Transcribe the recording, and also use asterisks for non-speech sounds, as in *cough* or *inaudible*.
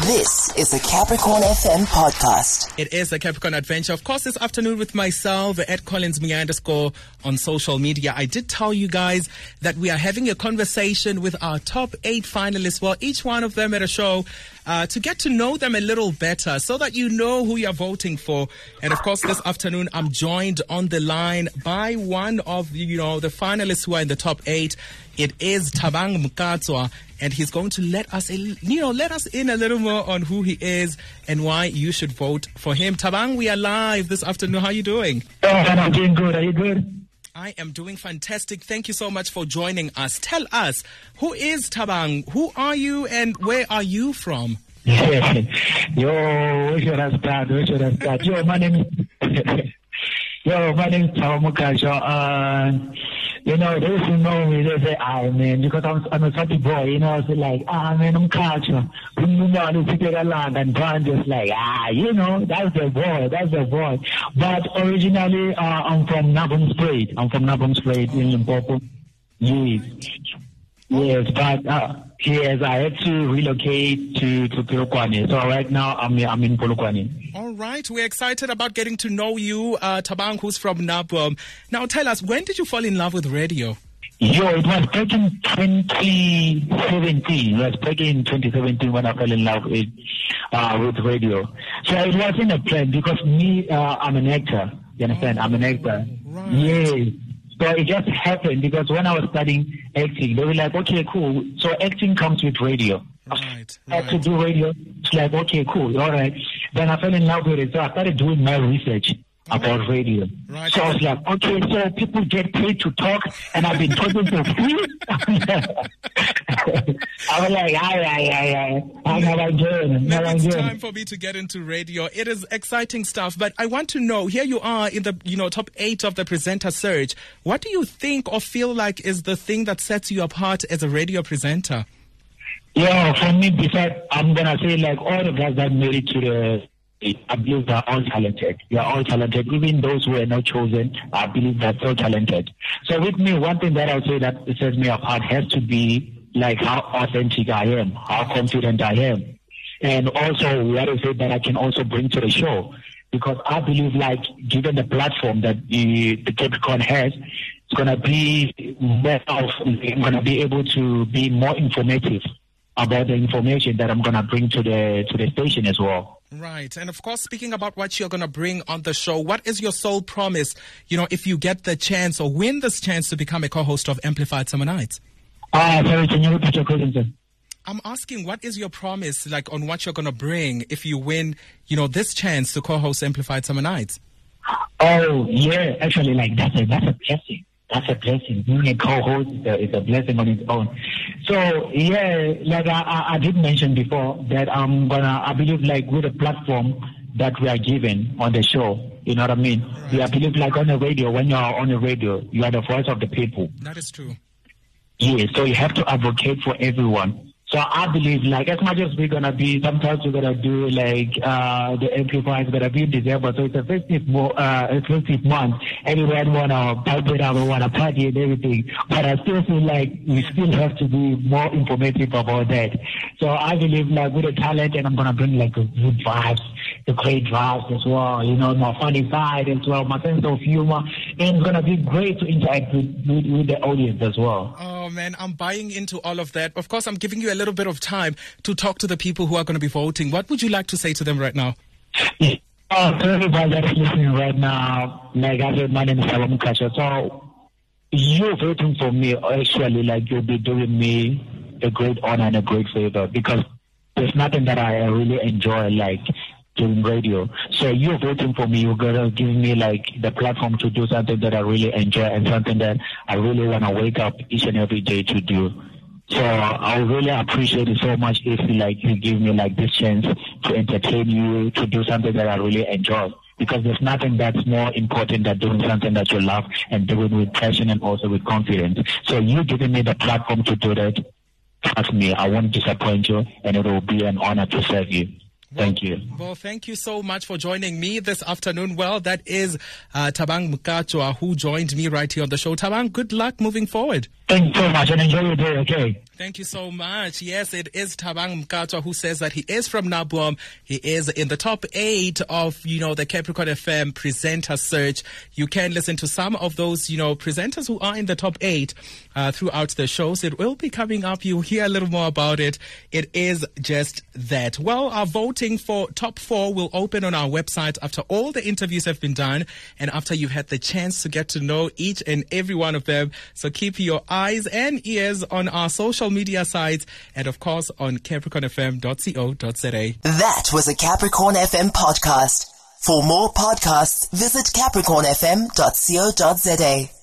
This is the Capricorn FM podcast. It is the Capricorn Adventure. Of course, this afternoon with myself, at Collins Me underscore on social media. I did tell you guys that we are having a conversation with our top eight finalists. Well, each one of them at a show uh, to get to know them a little better so that you know who you're voting for. And of course, this afternoon, I'm joined on the line by one of, you know, the finalists who are in the top eight. It is Thabang Mkhatswa, and he's going to let us, you know, let us in a little more on who he is and why you should vote for him. Thabang, we are live this afternoon. How are you doing? Oh, I'm doing good. Are you good? I am doing fantastic. Thank you so much for joining us. Tell us, who is Thabang? Who are you and where are you from? *laughs* Yo, where should I start? Where should I start? Yo, my name is, *laughs* yo, my name is Mkhatswa. Uh, you know, those who know me, they say, ah, man, because I'm, I'm a happy boy, you know, I so like, ah, man, I'm culture. You know, to take a and Brian just like, ah, you know, that's the boy, that's the boy. But originally, uh, I'm from Naboomspruit. I'm from Naboomspruit in Limpopo. Yes. Yes, but uh, yes, I had to relocate to to Polokwane. So right now I'm I'm in Polokwane. All right, we're excited about getting to know you, uh, Thabang, who's from Naboom. Now, tell us, when did you fall in love with radio? Yo, it was back in 2017. It was back in 2017 when I fell in love with uh, with radio. So it wasn't a plan because me, uh, I'm an actor. You understand? I'm an actor. Right. Yeah. So it just happened because when I was studying acting, they were like, okay, cool. So acting comes with radio. Right, I had to do radio. It's like, okay, cool, all right. Then I fell in love with it. So I started doing my research about radio. Right. So I was like, okay, so people get paid to talk and I've been talking for free? *laughs* I was like, aye, aye, aye, aye. I'm not enjoying Maybe I'm it's time for me to get into radio. It is exciting stuff, but I want to know, here you are in the, you know, top eight of the presenter search. What do you think or feel like is the thing that sets you apart as a radio presenter? Yeah, for me, besides, I'm gonna say like all the guys that made it to the, I believe they're all talented. They are all talented. Even those who are not chosen, I believe they're so talented. So with me, one thing that I'll say that sets me apart has to be like how authentic I am, how confident I am, and also what is it that I can also bring to the show. Because I believe like given the platform that the, the Capricorn has, it's gonna be of, I'm gonna be able to be more informative about the information that I'm gonna bring to the to the station as well. Right. And of course, speaking about what you're going to bring on the show, what is your sole promise, you know, if you get the chance or win this chance to become a co-host of Amplified Summer Nights? Ah, sorry, can you repeat your question, sir? I'm asking, what is your promise, like, on what you're going to bring if you win, you know, this chance to co-host Amplified Summer Nights? Oh, yeah, actually, like that's a that's a blessing. That's a blessing. Being a co-host is a, is a blessing on its own. So yeah, like I, I, I did mention before that I'm gonna. I believe like with the platform that we are given on the show. You know what I mean? We I believe like on the radio. When you are on the radio, you are the voice of the people. That is true. Yeah, so you have to advocate for everyone. So I believe, like, as much as we're gonna be, sometimes we're gonna do like uh the amplifier is gonna be in December, so it's a festive, mo- uh, a festive month. Everyone wanna pipe it up, wanna party and everything. But I still feel like we still have to be more informative about that. So I believe, like, with the talent, and I'm gonna bring like the good vibes, the great vibes as well. You know, my funny side as well, my sense of humor, and it's gonna be great to interact with with, with the audience as well. Man, I'm buying into all of that. Of course, I'm giving you a little bit of time to talk to the people who are going to be voting. What would you like to say to them right now? Uh, to everybody that's listening right now, like I my name is Thabang Mkhatswa. So you voting for me, actually, like you'll be doing me a great honor and a great favor because there's nothing that I really enjoy like doing radio. So you voting for me, you're gonna give me like the platform to do something that I really enjoy and something that I really wanna wake up each and every day to do. So I really appreciate it so much if you like you give me like this chance to entertain you, to do something that I really enjoy. Because there's nothing that's more important than doing something that you love and doing with passion and also with confidence. So you giving me the platform to do that, trust me, I won't disappoint you and it will be an honor to serve you. Thank you. Well, thank you so much for joining me this afternoon. Well, that is uh, Thabang Mkhatswa who joined me right here on the show. Thabang, good luck moving forward. Thanks so much and enjoy your day, okay? Thank you so much. Yes, it is Thabang Mkhatswa who says that he is from Naboom. He is in the top eight of, you know, the Capricorn FM presenter search. You can listen to some of those, you know, presenters who are in the top eight uh, throughout the shows. It will be coming up. You'll hear a little more about it. It is just that. Well, our voting for top four will open on our website after all the interviews have been done and after you've had the chance to get to know each and every one of them. So keep your eyes and ears on our social media sites and of course on capricornfm.co.za. That was a Capricorn FM podcast. For more podcasts, visit capricornfm.co.za.